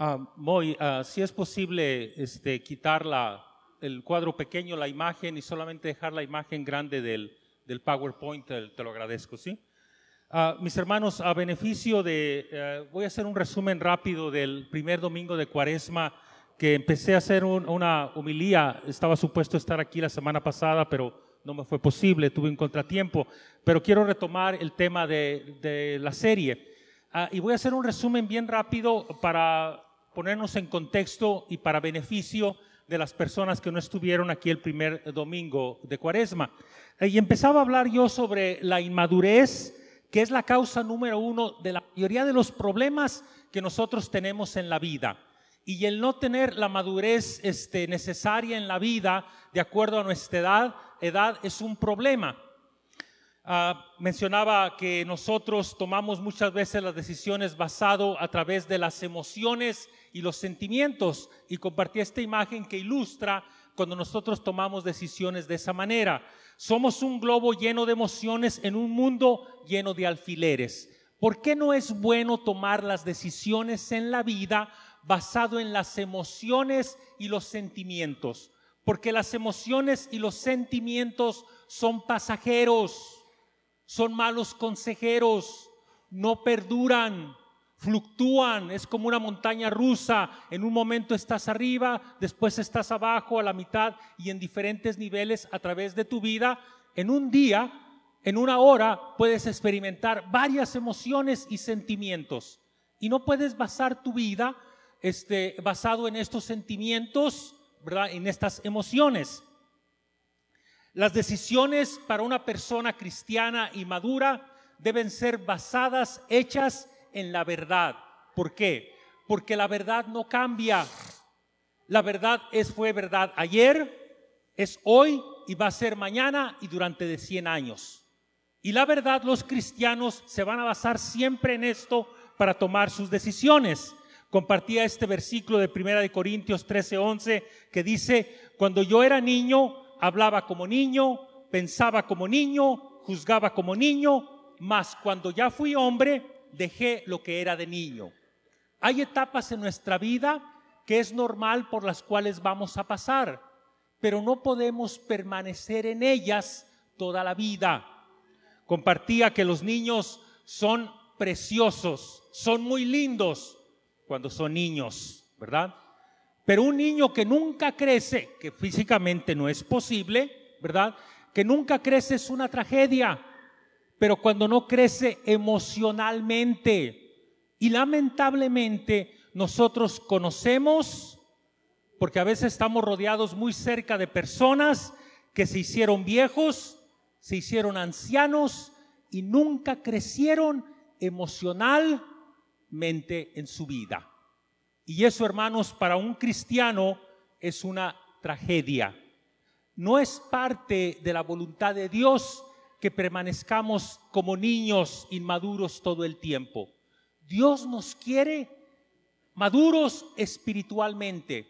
Ah, Moy, ah, si es posible este, quitar la, el cuadro pequeño, la imagen, y solamente dejar la imagen grande del, del PowerPoint, te, te lo agradezco, ¿sí? Ah, mis hermanos, a beneficio de, eh, voy a hacer un resumen rápido del primer domingo de Cuaresma, que empecé a hacer un- una humilía, estaba supuesto estar aquí la semana pasada, pero no me fue posible, tuve un contratiempo, pero quiero retomar el tema de, de la serie. Y voy a hacer un resumen bien rápido para ponernos en contexto y para beneficio de las personas que no estuvieron aquí el primer domingo de Cuaresma. Y empezaba a hablar yo sobre la inmadurez, que es la causa número uno de la mayoría de los problemas que nosotros tenemos en la vida. Y el no tener la madurez este, necesaria en la vida, de acuerdo a nuestra edad, edad es un problema. Ah, mencionaba que nosotros tomamos muchas veces las decisiones basado a través de las emociones y los sentimientos y compartí esta imagen que ilustra cuando nosotros tomamos decisiones de esa manera. Somos un globo lleno de emociones en un mundo lleno de alfileres. ¿Por qué no es bueno tomar las decisiones en la vida basado en las emociones y los sentimientos? Porque las emociones y los sentimientos son pasajeros son malos consejeros, no perduran, fluctúan, es como una montaña rusa, en un momento estás arriba, después estás abajo, a la mitad y en diferentes niveles a través de tu vida. En un día, en una hora, puedes experimentar varias emociones y sentimientos y no puedes basar tu vida este, basado en estos sentimientos, en estas emociones. Las decisiones para una persona cristiana y madura deben ser basadas, hechas en la verdad. ¿Por qué? Porque la verdad no cambia. La verdad es, fue verdad ayer, es hoy y va a ser mañana y durante de 100 años. Y la verdad, los cristianos se van a basar siempre en esto para tomar sus decisiones. Compartía este versículo de Primera de Corintios 13, 11 que dice, cuando yo era niño, hablaba como niño, pensaba como niño, juzgaba como niño, mas cuando ya fui hombre, dejé lo que era de niño. Hay etapas en nuestra vida que es normal por las cuales vamos a pasar, pero no podemos permanecer en ellas toda la vida. Compartía que los niños son preciosos, son muy lindos cuando son niños, ¿verdad? Pero un niño que nunca crece, que físicamente no es posible, ¿verdad? Que nunca crece es una tragedia. Pero cuando no crece emocionalmente y lamentablemente nosotros conocemos, porque a veces estamos rodeados muy cerca de personas que se hicieron viejos, se hicieron ancianos y nunca crecieron emocionalmente en su vida. Y eso, hermanos, para un cristiano es una tragedia. No es parte de la voluntad de Dios que permanezcamos como niños inmaduros todo el tiempo. Dios nos quiere maduros espiritualmente.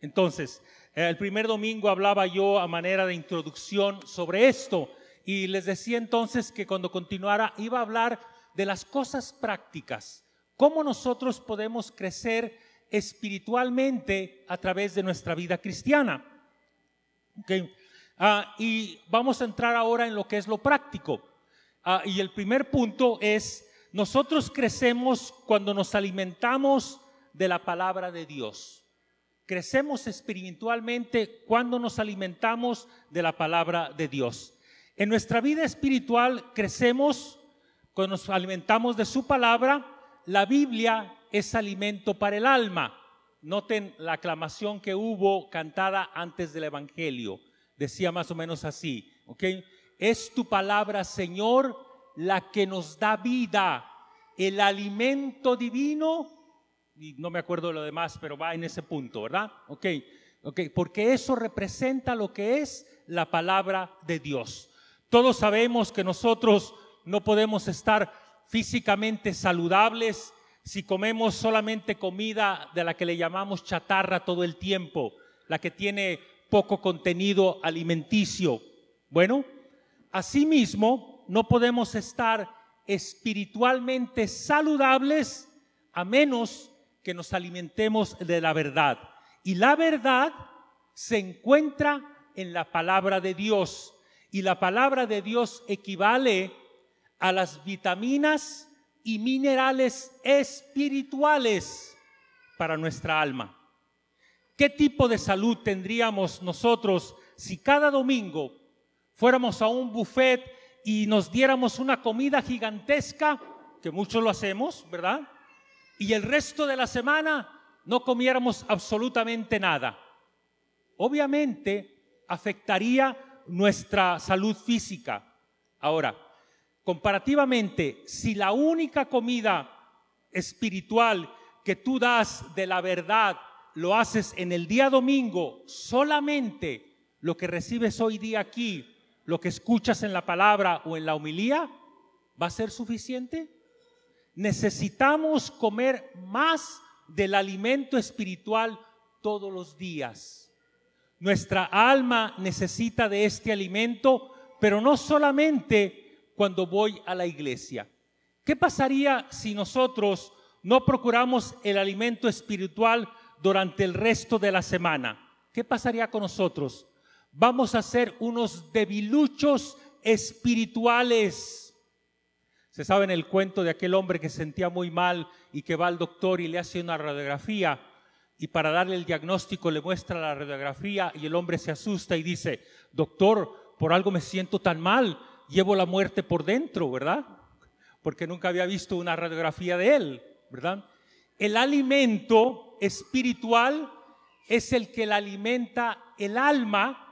Entonces, el primer domingo hablaba yo a manera de introducción sobre esto y les decía entonces que cuando continuara iba a hablar de las cosas prácticas, cómo nosotros podemos crecer espiritualmente a través de nuestra vida cristiana. Okay. Ah, y vamos a entrar ahora en lo que es lo práctico. Ah, y el primer punto es, nosotros crecemos cuando nos alimentamos de la palabra de Dios. Crecemos espiritualmente cuando nos alimentamos de la palabra de Dios. En nuestra vida espiritual crecemos cuando nos alimentamos de su palabra. La Biblia es alimento para el alma. Noten la aclamación que hubo cantada antes del Evangelio. Decía más o menos así, ¿ok? Es tu palabra, Señor, la que nos da vida, el alimento divino. Y no me acuerdo de lo demás, pero va en ese punto, ¿verdad? Ok, ok, porque eso representa lo que es la palabra de Dios. Todos sabemos que nosotros no podemos estar físicamente saludables si comemos solamente comida de la que le llamamos chatarra todo el tiempo, la que tiene poco contenido alimenticio. Bueno, asimismo, no podemos estar espiritualmente saludables a menos que nos alimentemos de la verdad. Y la verdad se encuentra en la palabra de Dios. Y la palabra de Dios equivale a las vitaminas y minerales espirituales para nuestra alma. ¿Qué tipo de salud tendríamos nosotros si cada domingo fuéramos a un buffet y nos diéramos una comida gigantesca, que muchos lo hacemos, ¿verdad? Y el resto de la semana no comiéramos absolutamente nada? Obviamente afectaría nuestra salud física. Ahora, comparativamente, si la única comida espiritual que tú das de la verdad lo haces en el día domingo, solamente lo que recibes hoy día aquí, lo que escuchas en la palabra o en la homilía, ¿va a ser suficiente? Necesitamos comer más del alimento espiritual todos los días. Nuestra alma necesita de este alimento, pero no solamente cuando voy a la iglesia. ¿Qué pasaría si nosotros no procuramos el alimento espiritual durante el resto de la semana, ¿qué pasaría con nosotros? Vamos a ser unos debiluchos espirituales. Se sabe en el cuento de aquel hombre que se sentía muy mal y que va al doctor y le hace una radiografía y para darle el diagnóstico le muestra la radiografía y el hombre se asusta y dice, doctor, por algo me siento tan mal, llevo la muerte por dentro, ¿verdad? Porque nunca había visto una radiografía de él, ¿verdad? El alimento espiritual es el que la alimenta el alma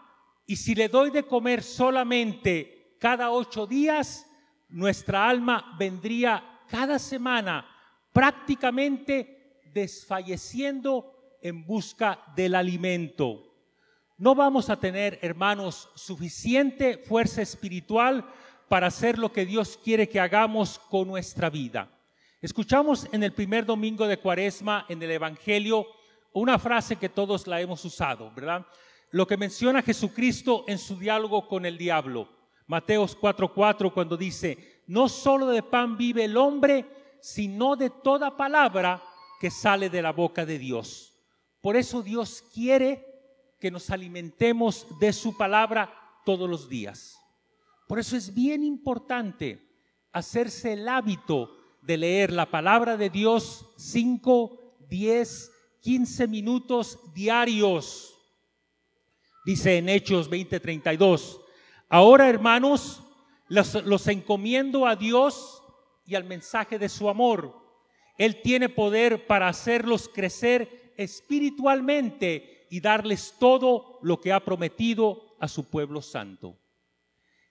y si le doy de comer solamente cada ocho días, nuestra alma vendría cada semana prácticamente desfalleciendo en busca del alimento. No vamos a tener, hermanos, suficiente fuerza espiritual para hacer lo que Dios quiere que hagamos con nuestra vida. Escuchamos en el primer domingo de Cuaresma en el Evangelio una frase que todos la hemos usado, ¿verdad? Lo que menciona Jesucristo en su diálogo con el diablo. Mateos 4:4 cuando dice, no solo de pan vive el hombre, sino de toda palabra que sale de la boca de Dios. Por eso Dios quiere que nos alimentemos de su palabra todos los días. Por eso es bien importante hacerse el hábito de leer la palabra de Dios 5, 10, 15 minutos diarios. Dice en Hechos 20:32, ahora hermanos, los, los encomiendo a Dios y al mensaje de su amor. Él tiene poder para hacerlos crecer espiritualmente y darles todo lo que ha prometido a su pueblo santo.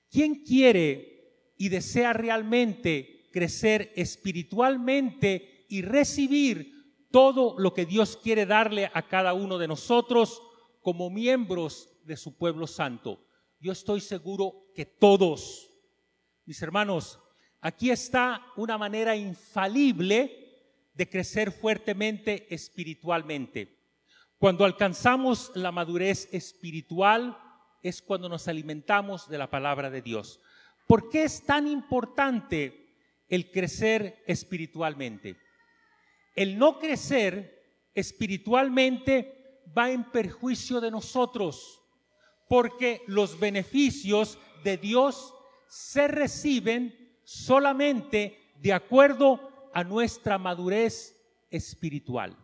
¿Quién quiere y desea realmente crecer espiritualmente y recibir todo lo que Dios quiere darle a cada uno de nosotros como miembros de su pueblo santo. Yo estoy seguro que todos, mis hermanos, aquí está una manera infalible de crecer fuertemente espiritualmente. Cuando alcanzamos la madurez espiritual es cuando nos alimentamos de la palabra de Dios. ¿Por qué es tan importante el crecer espiritualmente. El no crecer espiritualmente va en perjuicio de nosotros, porque los beneficios de Dios se reciben solamente de acuerdo a nuestra madurez espiritual.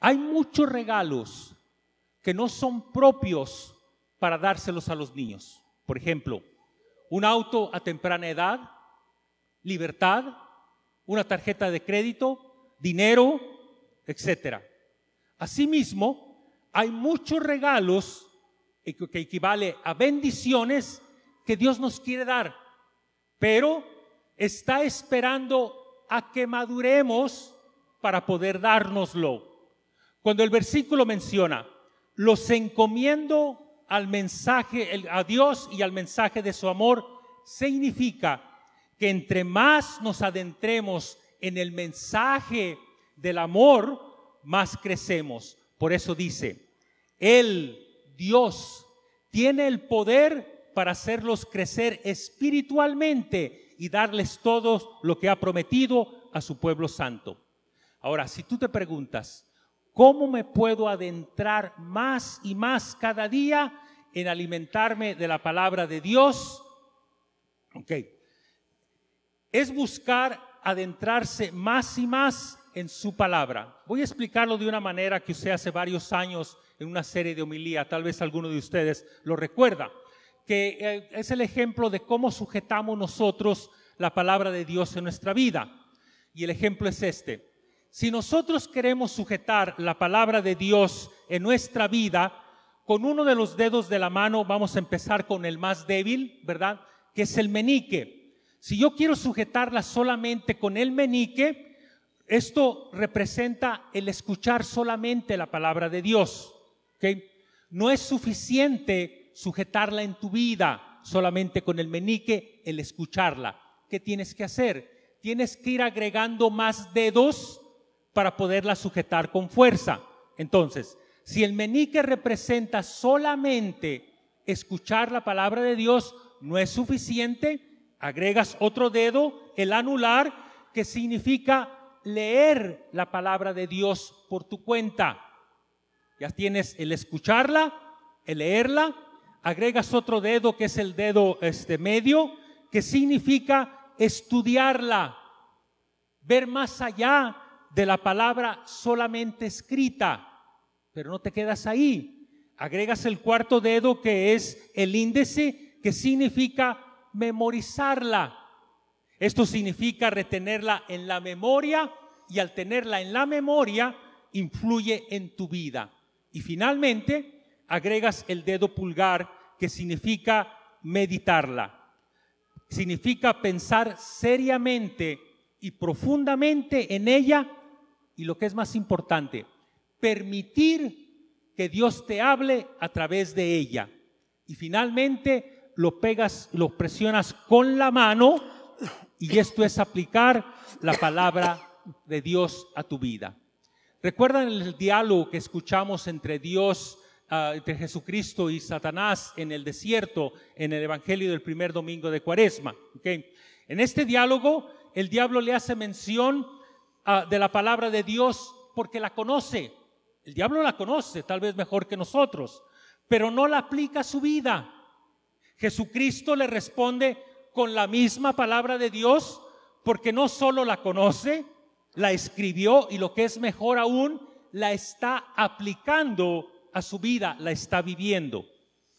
Hay muchos regalos que no son propios para dárselos a los niños. Por ejemplo, un auto a temprana edad libertad, una tarjeta de crédito, dinero, etcétera. Asimismo, hay muchos regalos que equivale a bendiciones que Dios nos quiere dar, pero está esperando a que maduremos para poder dárnoslo. Cuando el versículo menciona, los encomiendo al mensaje, a Dios y al mensaje de su amor, significa que entre más nos adentremos en el mensaje del amor, más crecemos. Por eso dice, Él, Dios, tiene el poder para hacerlos crecer espiritualmente y darles todo lo que ha prometido a su pueblo santo. Ahora, si tú te preguntas, ¿cómo me puedo adentrar más y más cada día en alimentarme de la palabra de Dios? Ok. Es buscar adentrarse más y más en su palabra. Voy a explicarlo de una manera que usted hace varios años en una serie de homilía, tal vez alguno de ustedes lo recuerda, que eh, es el ejemplo de cómo sujetamos nosotros la palabra de Dios en nuestra vida. Y el ejemplo es este. Si nosotros queremos sujetar la palabra de Dios en nuestra vida, con uno de los dedos de la mano vamos a empezar con el más débil, ¿verdad? Que es el menique. Si yo quiero sujetarla solamente con el menique, esto representa el escuchar solamente la palabra de Dios. No es suficiente sujetarla en tu vida solamente con el menique, el escucharla. ¿Qué tienes que hacer? Tienes que ir agregando más dedos para poderla sujetar con fuerza. Entonces, si el menique representa solamente escuchar la palabra de Dios, no es suficiente, agregas otro dedo, el anular, que significa leer la palabra de Dios por tu cuenta. Ya tienes el escucharla, el leerla, agregas otro dedo que es el dedo este medio, que significa estudiarla, ver más allá de la palabra solamente escrita. Pero no te quedas ahí. Agregas el cuarto dedo que es el índice, que significa memorizarla. Esto significa retenerla en la memoria y al tenerla en la memoria influye en tu vida. Y finalmente agregas el dedo pulgar que significa meditarla. Significa pensar seriamente y profundamente en ella y lo que es más importante, permitir que Dios te hable a través de ella. Y finalmente lo pegas, lo presionas con la mano y esto es aplicar la palabra de Dios a tu vida. ¿Recuerdan el diálogo que escuchamos entre Dios, ah, entre Jesucristo y Satanás en el desierto, en el Evangelio del primer domingo de Cuaresma? En este diálogo, el diablo le hace mención ah, de la palabra de Dios porque la conoce. El diablo la conoce, tal vez mejor que nosotros, pero no la aplica a su vida. Jesucristo le responde con la misma palabra de Dios porque no solo la conoce, la escribió y lo que es mejor aún, la está aplicando a su vida, la está viviendo.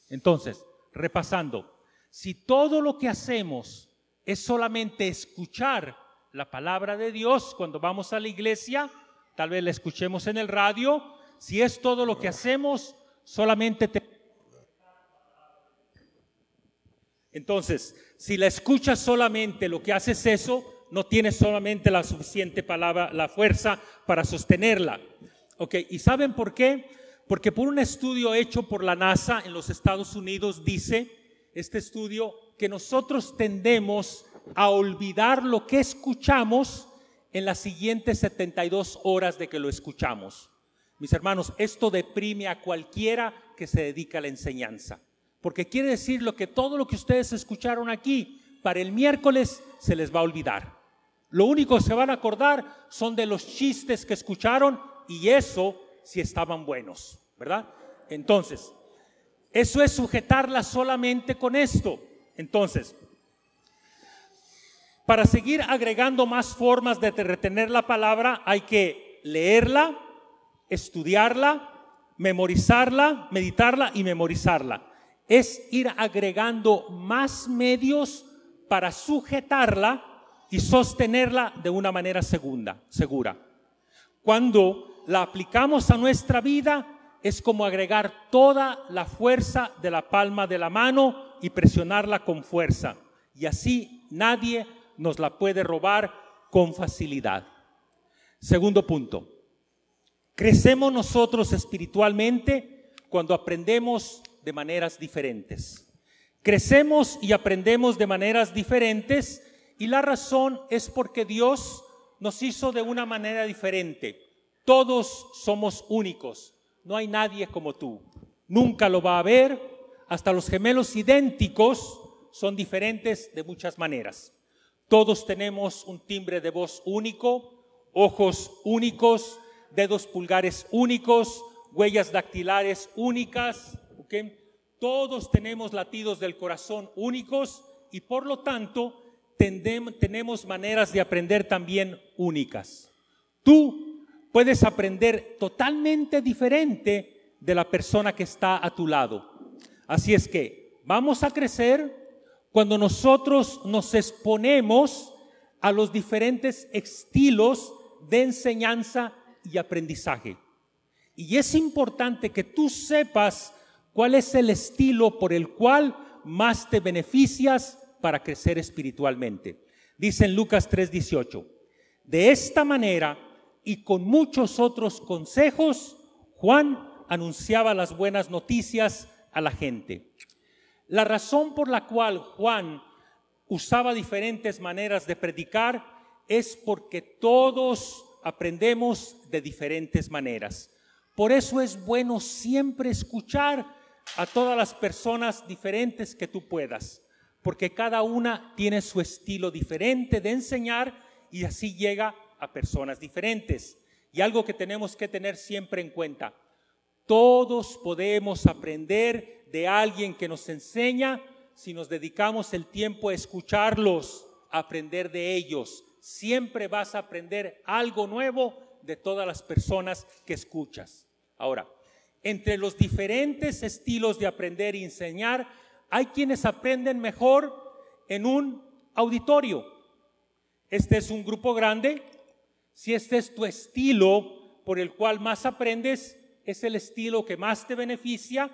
Entonces, repasando, si todo lo que hacemos es solamente escuchar la palabra de Dios cuando vamos a la iglesia, tal vez la escuchemos en el radio, si es todo lo que hacemos, solamente te... Entonces, si la escuchas solamente, lo que haces eso, no tiene solamente la suficiente palabra, la fuerza para sostenerla. Ok, ¿y saben por qué? Porque por un estudio hecho por la NASA en los Estados Unidos dice, este estudio, que nosotros tendemos a olvidar lo que escuchamos en las siguientes 72 horas de que lo escuchamos. Mis hermanos, esto deprime a cualquiera que se dedica a la enseñanza, porque quiere decir lo que todo lo que ustedes escucharon aquí, para el miércoles se les va a olvidar. Lo único que se van a acordar son de los chistes que escucharon y eso si estaban buenos, ¿verdad? Entonces, eso es sujetarla solamente con esto. Entonces, para seguir agregando más formas de retener la palabra, hay que leerla, estudiarla, memorizarla, meditarla y memorizarla. Es ir agregando más medios para sujetarla y sostenerla de una manera segura. Cuando la aplicamos a nuestra vida, es como agregar toda la fuerza de la palma de la mano y presionarla con fuerza. Y así nadie nos la puede robar con facilidad. Segundo punto. Crecemos nosotros espiritualmente cuando aprendemos de maneras diferentes. Crecemos y aprendemos de maneras diferentes y la razón es porque Dios nos hizo de una manera diferente. Todos somos únicos. No hay nadie como tú. Nunca lo va a haber. Hasta los gemelos idénticos son diferentes de muchas maneras. Todos tenemos un timbre de voz único ojos únicos, dedos pulgares únicos, huellas dactilares únicas, Todos tenemos latidos del corazón únicos y por lo tanto tenemos maneras de aprender también únicas. Tú puedes aprender totalmente diferente de la persona que está a tu lado. Así es que vamos a crecer cuando nosotros nos exponemos a los diferentes estilos de enseñanza y aprendizaje. Y es importante que tú sepas cuál es el estilo por el cual más te beneficias para crecer espiritualmente. Dice en Lucas 3:18, de esta manera y con muchos otros consejos, Juan anunciaba las buenas noticias a la gente. La razón por la cual Juan usaba diferentes maneras de predicar es porque todos aprendemos de diferentes maneras. Por eso es bueno siempre escuchar a todas las personas diferentes que tú puedas porque cada una tiene su estilo diferente de enseñar y así llega a personas diferentes. Y algo que tenemos que tener siempre en cuenta, todos podemos aprender de alguien que nos enseña si nos dedicamos el tiempo a escucharlos, a aprender de ellos. Siempre vas a aprender algo nuevo de todas las personas que escuchas. Ahora, entre los diferentes estilos de aprender y enseñar, hay quienes aprenden mejor en un auditorio. Este es un grupo grande. Si este es tu estilo por el cual más aprendes, es el estilo que más te beneficia,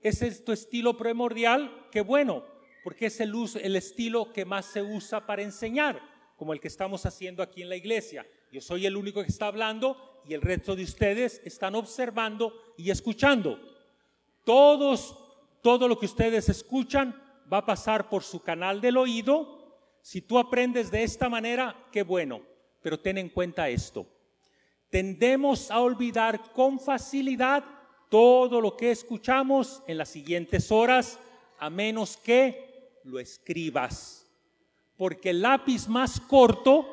ese es tu estilo primordial, qué bueno, porque es el, el estilo que más se usa para enseñar, como el que estamos haciendo aquí en la iglesia. Yo soy el único que está hablando y el resto de ustedes están observando y escuchando. Todos todo lo que ustedes escuchan va a pasar por su canal del oído. Si tú aprendes de esta manera, qué bueno, pero ten en cuenta esto. Tendemos a olvidar con facilidad todo lo que escuchamos en las siguientes horas, a menos que lo escribas. Porque el lápiz más corto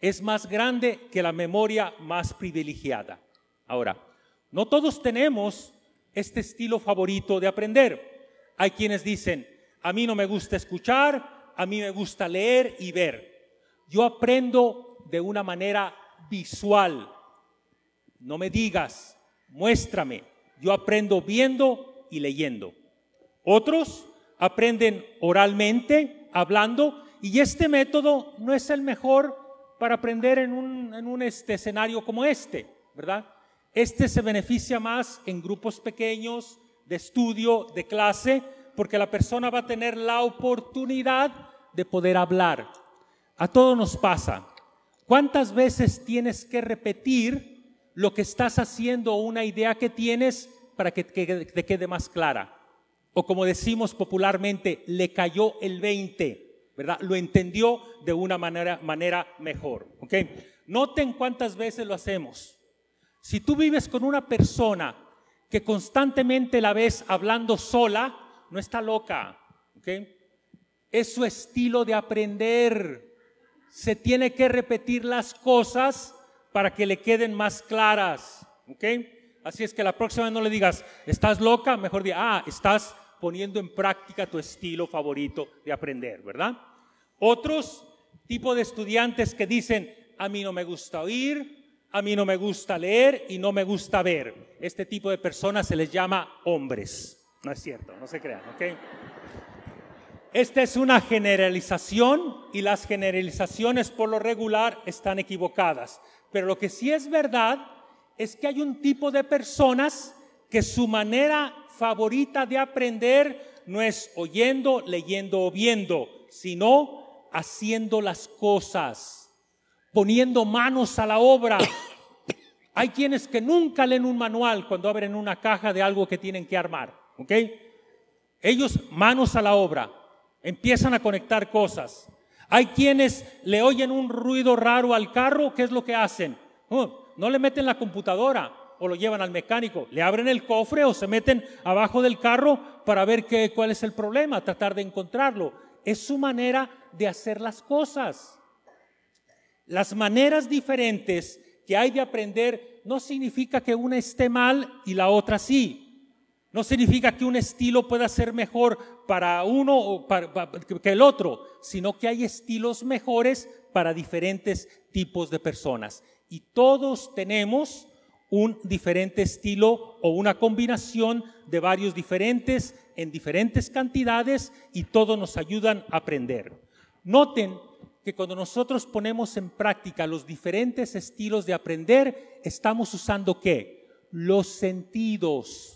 es más grande que la memoria más privilegiada. Ahora, no todos tenemos este estilo favorito de aprender. Hay quienes dicen, a mí no me gusta escuchar, a mí me gusta leer y ver. Yo aprendo de una manera visual. No me digas, muéstrame. Yo aprendo viendo y leyendo. Otros aprenden oralmente, hablando, y este método no es el mejor para aprender en un, en un este escenario como este, ¿verdad? Este se beneficia más en grupos pequeños de estudio, de clase, porque la persona va a tener la oportunidad de poder hablar. A todos nos pasa. ¿Cuántas veces tienes que repetir lo que estás haciendo una idea que tienes para que te quede más clara? O como decimos popularmente, le cayó el 20, ¿verdad? Lo entendió de una manera, manera mejor. ¿ok? Noten cuántas veces lo hacemos. Si tú vives con una persona que constantemente la ves hablando sola, no está loca. Es su estilo de aprender. Se tiene que repetir las cosas para que le queden más claras. Así es que la próxima no le digas, estás loca, mejor diga, ah, estás poniendo en práctica tu estilo favorito de aprender, ¿verdad? Otros tipos de estudiantes que dicen, a mí no me gusta oír, a mí no me gusta leer y no me gusta ver. Este tipo de personas se les llama hombres. No es cierto, no se crean, ¿ok? Esta es una generalización y las generalizaciones por lo regular están equivocadas. Pero lo que sí es verdad es que hay un tipo de personas que su manera favorita de aprender no es oyendo, leyendo o viendo, sino haciendo las cosas poniendo manos a la obra. Hay quienes que nunca leen un manual cuando abren una caja de algo que tienen que armar, ¿ok? Ellos manos a la obra, empiezan a conectar cosas. Hay quienes le oyen un ruido raro al carro, ¿qué es lo que hacen? Oh, no le meten la computadora o lo llevan al mecánico, le abren el cofre o se meten abajo del carro para ver qué, cuál es el problema, tratar de encontrarlo. Es su manera de hacer las cosas. Las maneras diferentes que hay de aprender no significa que una esté mal y la otra sí. No significa que un estilo pueda ser mejor para uno que el otro, sino que hay estilos mejores para diferentes tipos de personas. Y todos tenemos un diferente estilo o una combinación de varios diferentes en diferentes cantidades y todos nos ayudan a aprender. Noten que cuando nosotros ponemos en práctica los diferentes estilos de aprender, estamos usando qué? Los sentidos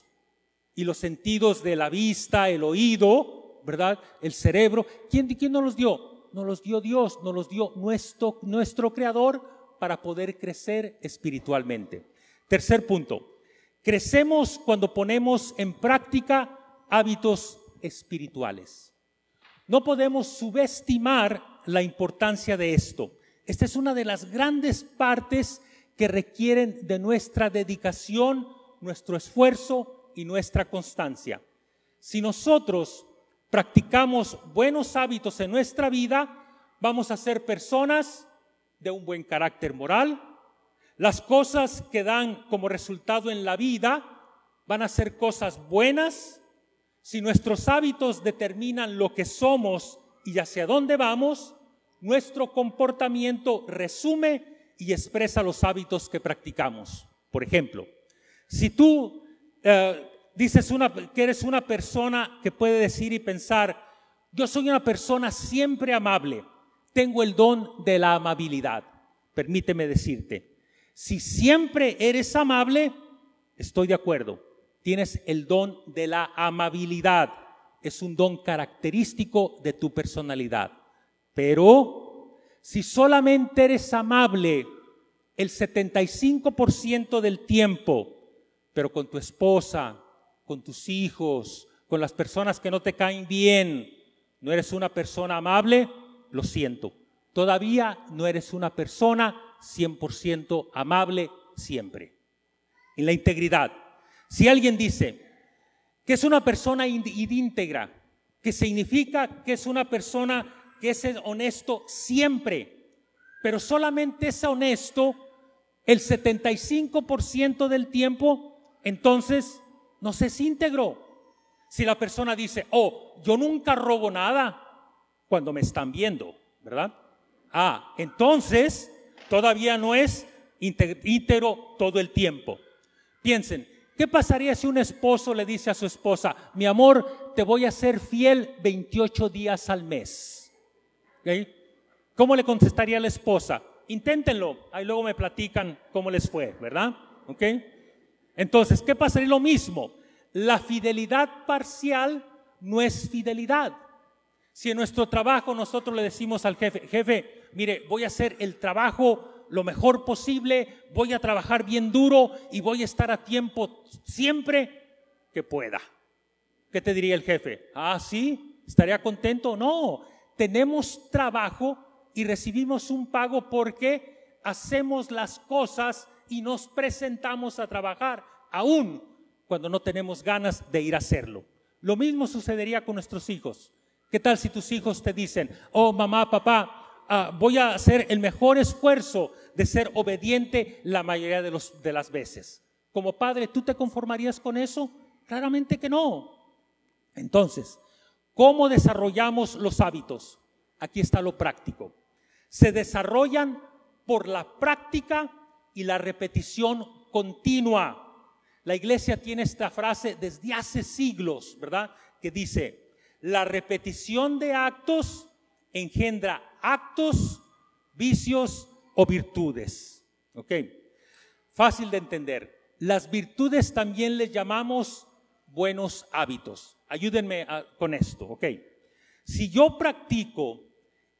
y los sentidos de la vista, el oído, ¿verdad? El cerebro. ¿Quién, quién nos los dio? Nos los dio Dios, nos los dio nuestro, nuestro Creador para poder crecer espiritualmente. Tercer punto, crecemos cuando ponemos en práctica hábitos espirituales. No podemos subestimar la importancia de esto. Esta es una de las grandes partes que requieren de nuestra dedicación, nuestro esfuerzo y nuestra constancia. Si nosotros practicamos buenos hábitos en nuestra vida, vamos a ser personas de un buen carácter moral. Las cosas que dan como resultado en la vida van a ser cosas buenas. Si nuestros hábitos determinan lo que somos y hacia dónde vamos, nuestro comportamiento resume y expresa los hábitos que practicamos. Por ejemplo, si tú eh, dices una, que eres una persona que puede decir y pensar, yo soy una persona siempre amable, tengo el don de la amabilidad. Permíteme decirte, si siempre eres amable, estoy de acuerdo, tienes el don de la amabilidad, es un don característico de tu personalidad. Pero si solamente eres amable el 75% del tiempo, pero con tu esposa, con tus hijos, con las personas que no te caen bien, no eres una persona amable, lo siento. Todavía no eres una persona 100% amable siempre. En la integridad. Si alguien dice que es una persona íntegra, que significa que es una persona que es honesto siempre, pero solamente es honesto el 75% del tiempo, entonces no se es íntegro. Si la persona dice, oh, yo nunca robo nada, cuando me están viendo, ¿verdad? Ah, entonces todavía no es íntegro todo el tiempo. Piensen, ¿qué pasaría si un esposo le dice a su esposa, mi amor, te voy a ser fiel 28 días al mes? ¿Cómo le contestaría la esposa? Inténtenlo, ahí luego me platican cómo les fue, ¿verdad? ¿Ok? Entonces, ¿qué pasaría? Lo mismo. La fidelidad parcial no es fidelidad. Si en nuestro trabajo nosotros le decimos al jefe, jefe, mire, voy a hacer el trabajo lo mejor posible, voy a trabajar bien duro y voy a estar a tiempo siempre que pueda. ¿Qué te diría el jefe? Ah, sí, estaría contento. No, tenemos trabajo y recibimos un pago porque hacemos las cosas y nos presentamos a trabajar, aún cuando no tenemos ganas de ir a hacerlo. Lo mismo sucedería con nuestros hijos. ¿Qué tal si tus hijos te dicen, oh mamá, papá, ah, voy a hacer el mejor esfuerzo de ser obediente la mayoría de, de las veces? Como padre, ¿tú te conformarías con eso? Claramente que no. Entonces, ¿cómo desarrollamos los hábitos? Aquí está lo práctico. Se desarrollan por la práctica y la repetición continua. La iglesia tiene esta frase desde hace siglos, ¿verdad? Que dice, la repetición de actos engendra actos, vicios o virtudes. ¿Ok? Fácil de entender. Las virtudes también les llamamos buenos hábitos. Ayúdenme con esto, ¿ok? Si yo practico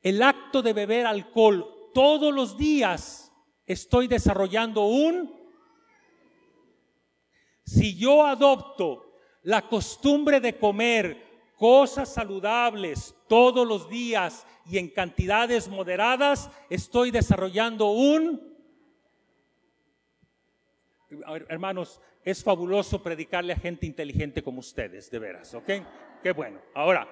el acto de beber alcohol todos los días, estoy desarrollando un... Si yo adopto la costumbre de comer cosas saludables todos los días y en cantidades moderadas, estoy desarrollando un... Hermanos, es fabuloso predicarle a gente inteligente como ustedes, de veras, ¿ok? Qué bueno. Ahora,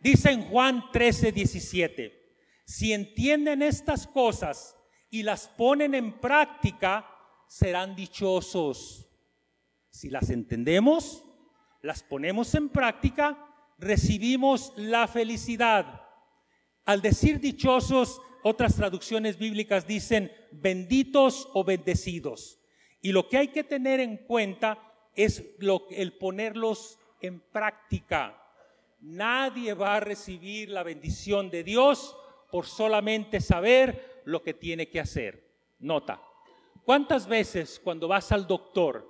dice en Juan 13, 17, si entienden estas cosas, y las ponen en práctica, serán dichosos. Si las entendemos, las ponemos en práctica, recibimos la felicidad. Al decir dichosos, otras traducciones bíblicas dicen benditos o bendecidos. Y lo que hay que tener en cuenta es lo, el ponerlos en práctica. Nadie va a recibir la bendición de Dios por solamente saber lo que tiene que hacer. Nota, ¿cuántas veces cuando vas al doctor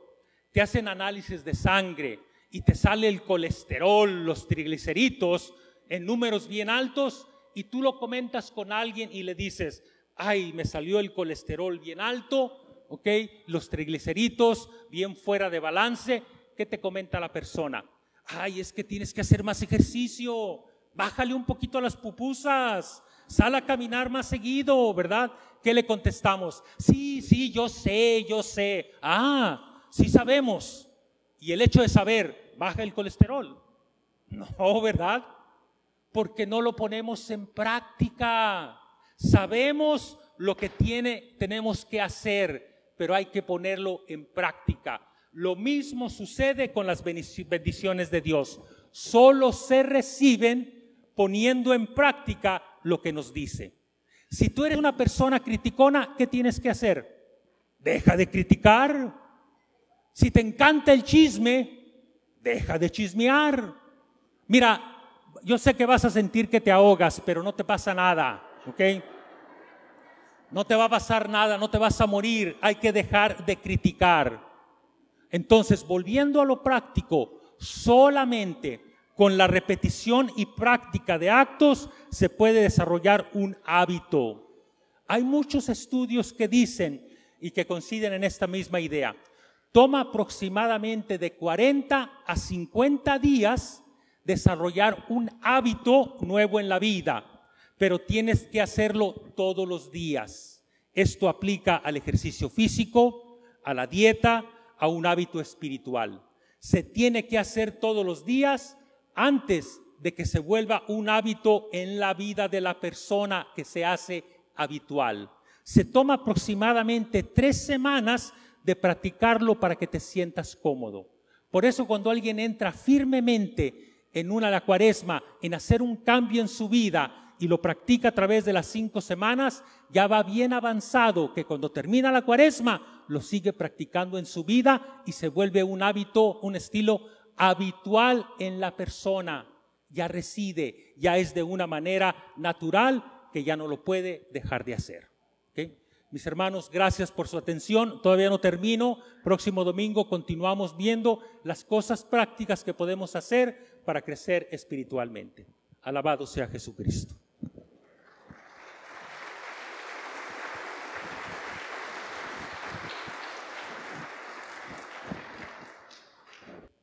te hacen análisis de sangre y te sale el colesterol, los trigliceritos en números bien altos y tú lo comentas con alguien y le dices, ay, me salió el colesterol bien alto, ¿ok? Los trigliceritos bien fuera de balance, ¿qué te comenta la persona? Ay, es que tienes que hacer más ejercicio, bájale un poquito a las pupusas, sal a caminar más seguido, ¿verdad? ¿Qué le contestamos? Sí, sí, yo sé, yo sé. Ah, sí sabemos. Y el hecho de saber, baja el colesterol. No, ¿verdad? Porque no lo ponemos en práctica. Sabemos lo que tiene, tenemos que hacer, pero hay que ponerlo en práctica. Lo mismo sucede con las bendiciones de Dios. Solo se reciben poniendo en práctica lo que nos dice. Si tú eres una persona criticona, ¿qué tienes que hacer? Deja de criticar. Si te encanta el chisme, deja de chismear. Mira, yo sé que vas a sentir que te ahogas, pero no te pasa nada, ¿ok? No te va a pasar nada, no te vas a morir, hay que dejar de criticar. Entonces, volviendo a lo práctico, solamente con la repetición y práctica de actos se puede desarrollar un hábito. Hay muchos estudios que dicen y que coinciden en esta misma idea. Toma aproximadamente de 40 a 50 días desarrollar un hábito nuevo en la vida, pero tienes que hacerlo todos los días. Esto aplica al ejercicio físico, a la dieta, a un hábito espiritual. Se tiene que hacer todos los días antes de que se vuelva un hábito en la vida de la persona que se hace habitual. Se toma aproximadamente tres semanas de practicarlo para que te sientas cómodo. Por eso cuando alguien entra firmemente en una la cuaresma, en hacer un cambio en su vida y lo practica a través de las cinco semanas, ya va bien avanzado que cuando termina la cuaresma lo sigue practicando en su vida y se vuelve un hábito, un estilo habitual en la persona, ya reside, ya es de una manera natural que ya no lo puede dejar de hacer. Mis hermanos, gracias por su atención. Todavía no termino. Próximo domingo continuamos viendo las cosas prácticas que podemos hacer para crecer espiritualmente. Alabado sea Jesucristo.